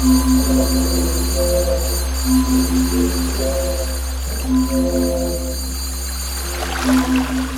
Thank you.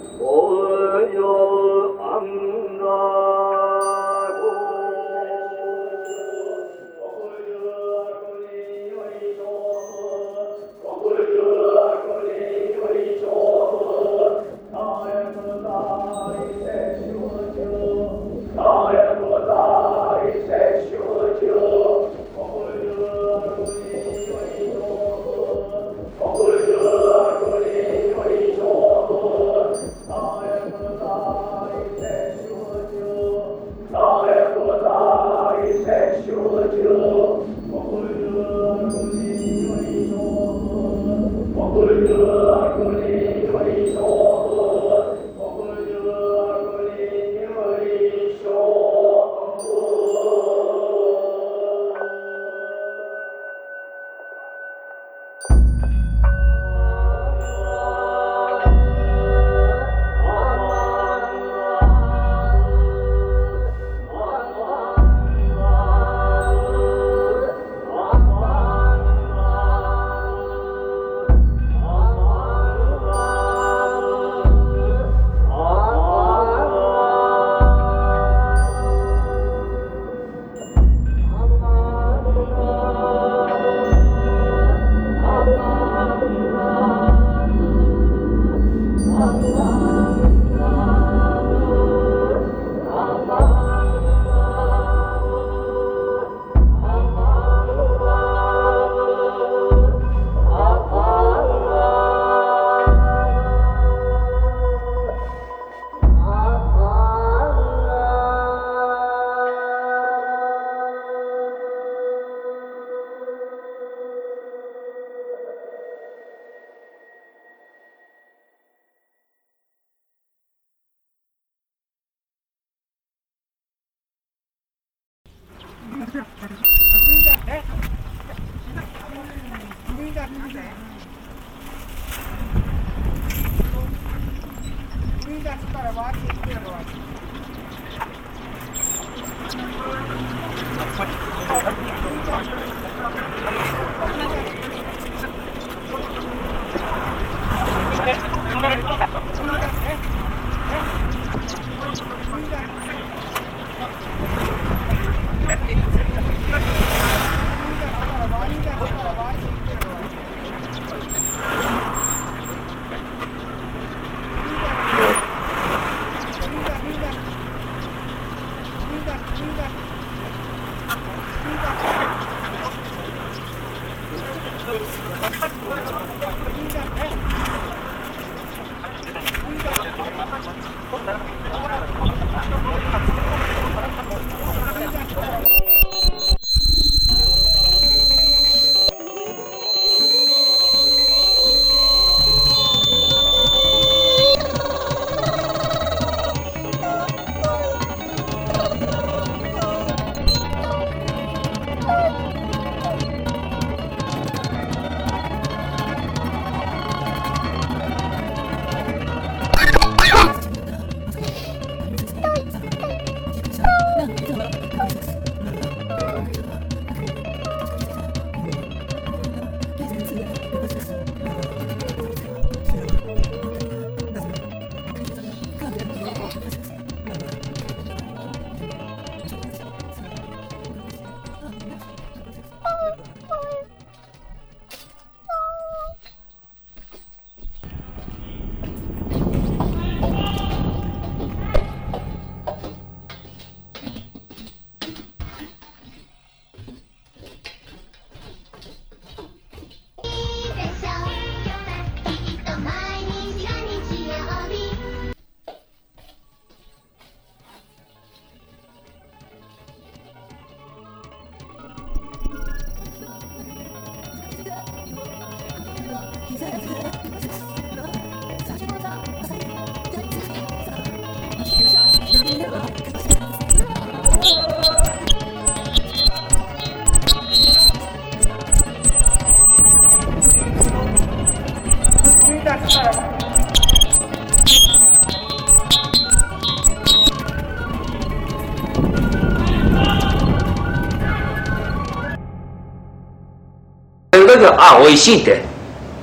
あ美味しいって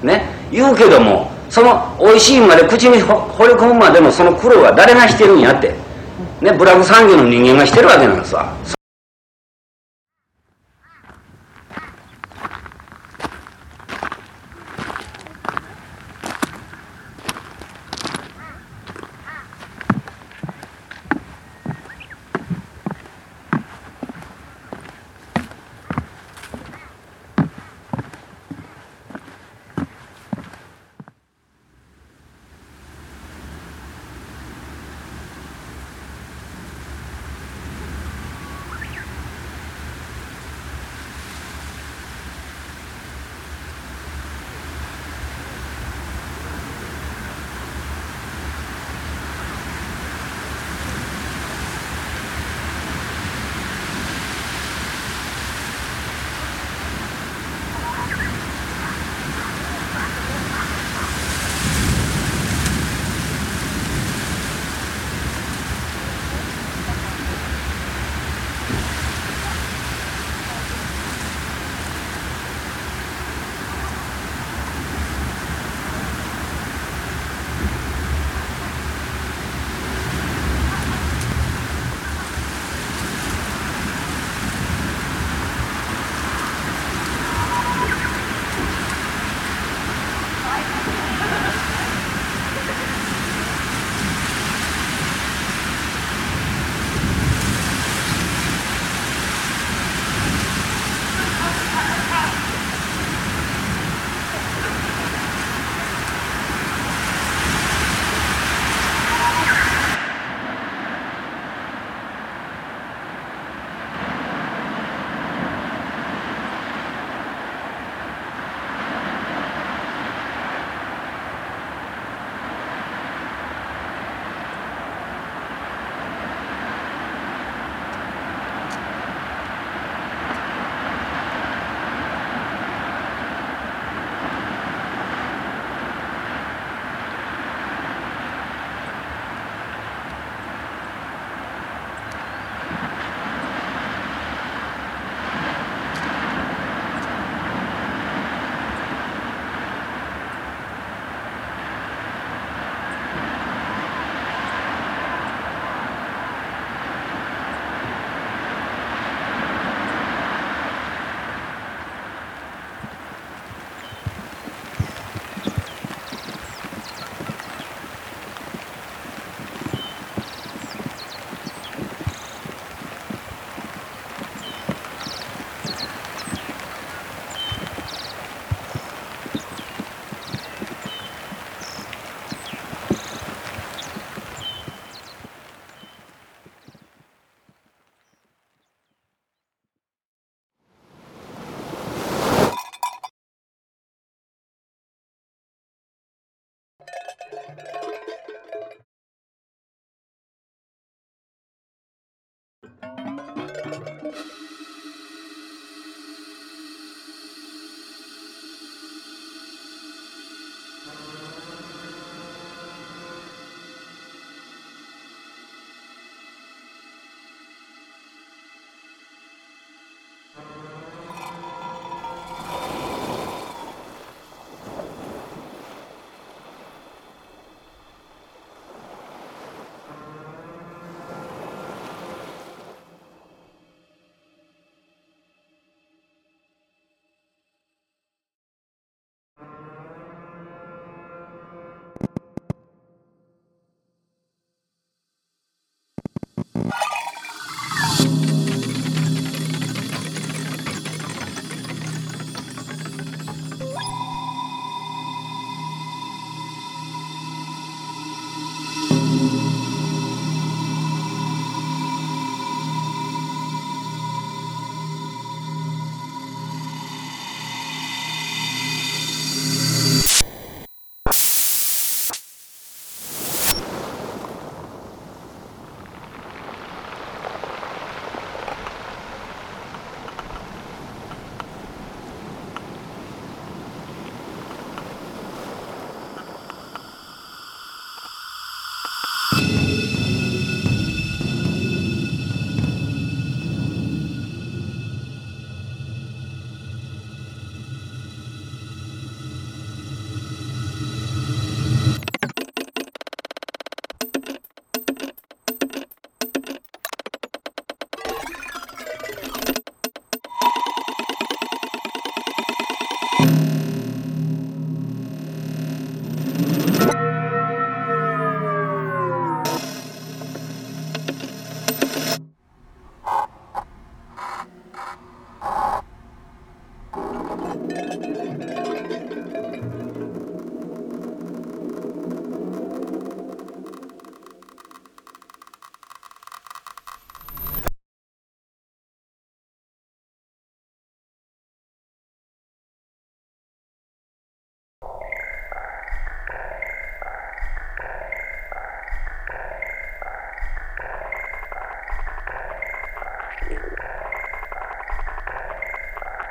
ね言うけどもその美味しいまで口に掘れ込むまでもその苦労は誰がしてるんやってねブラック産業の人間がしてるわけなんですわ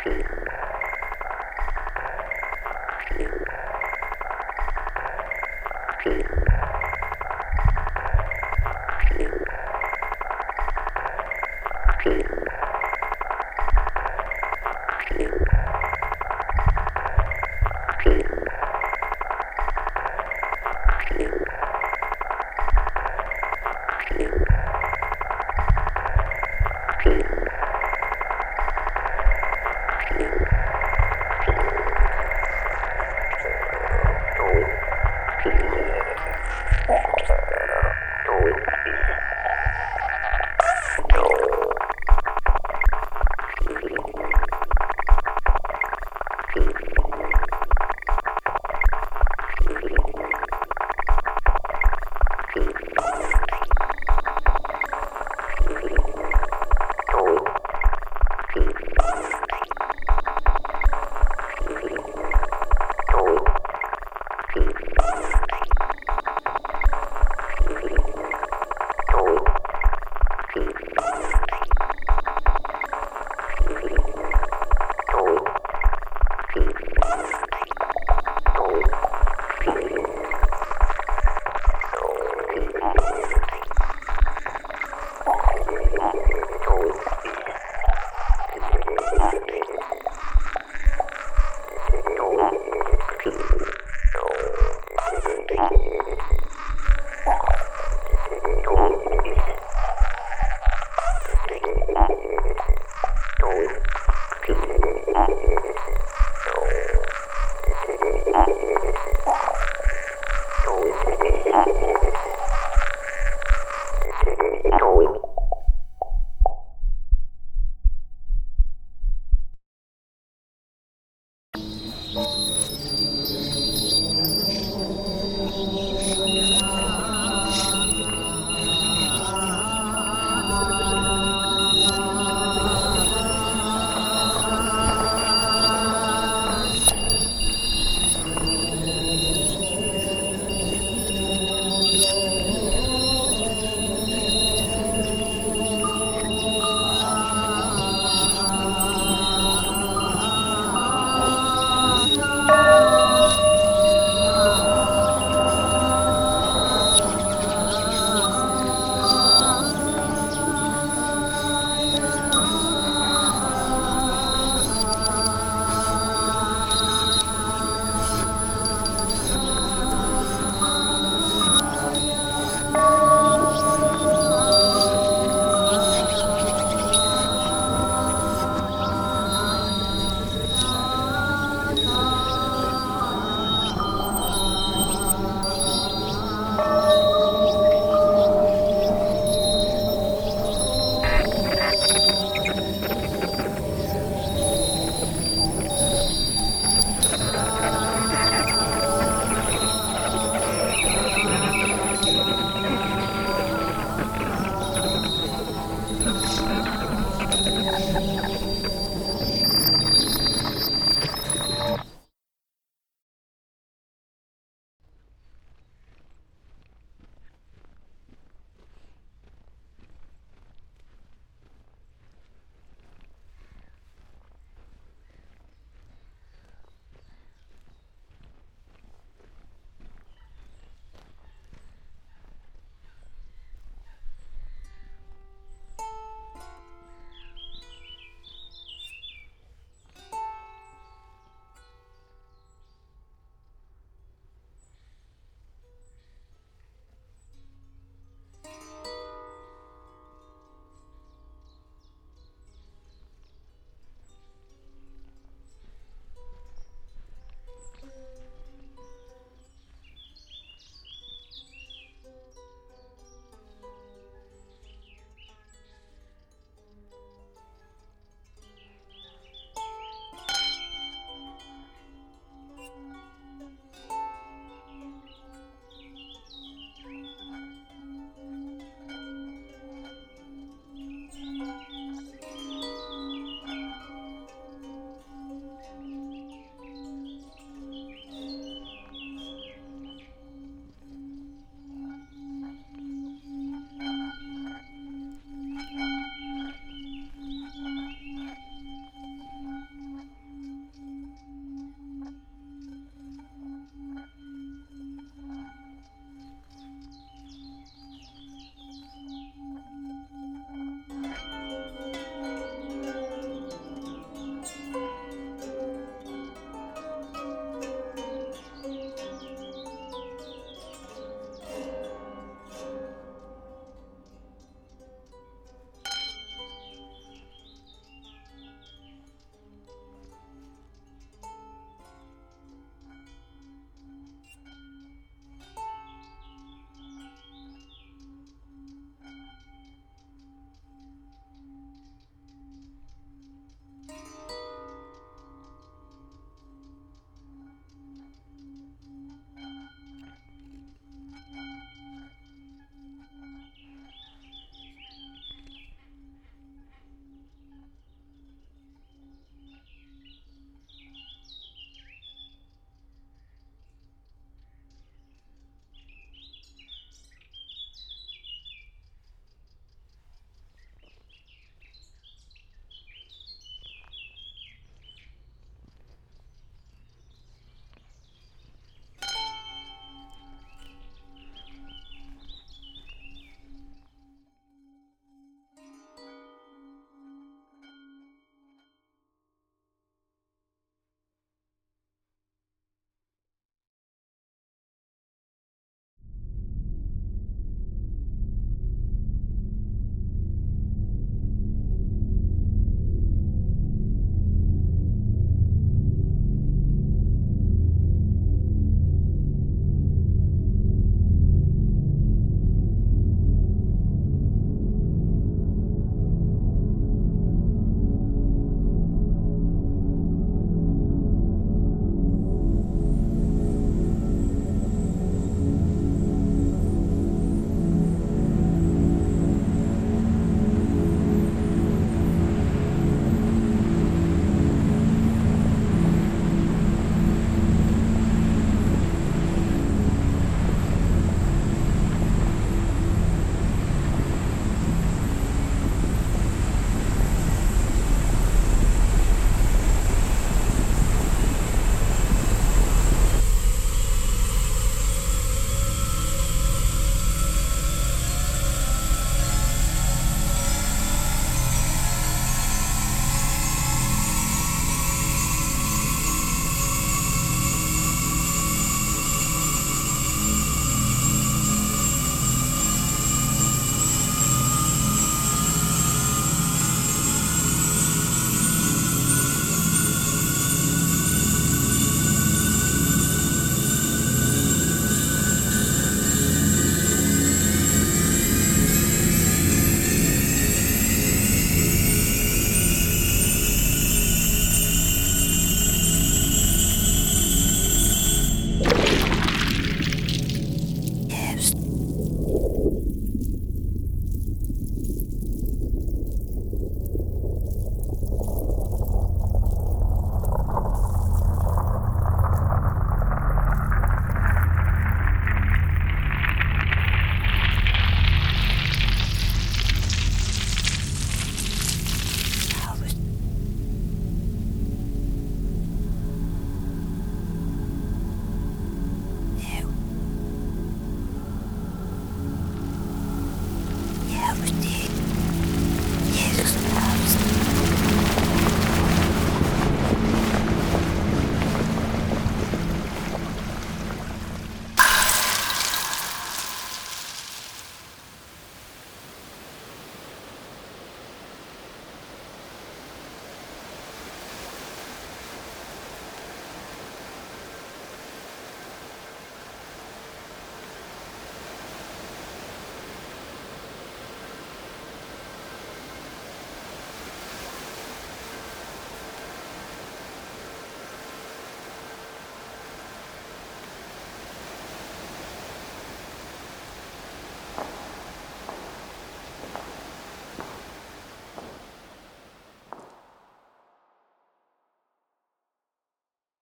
Jackie.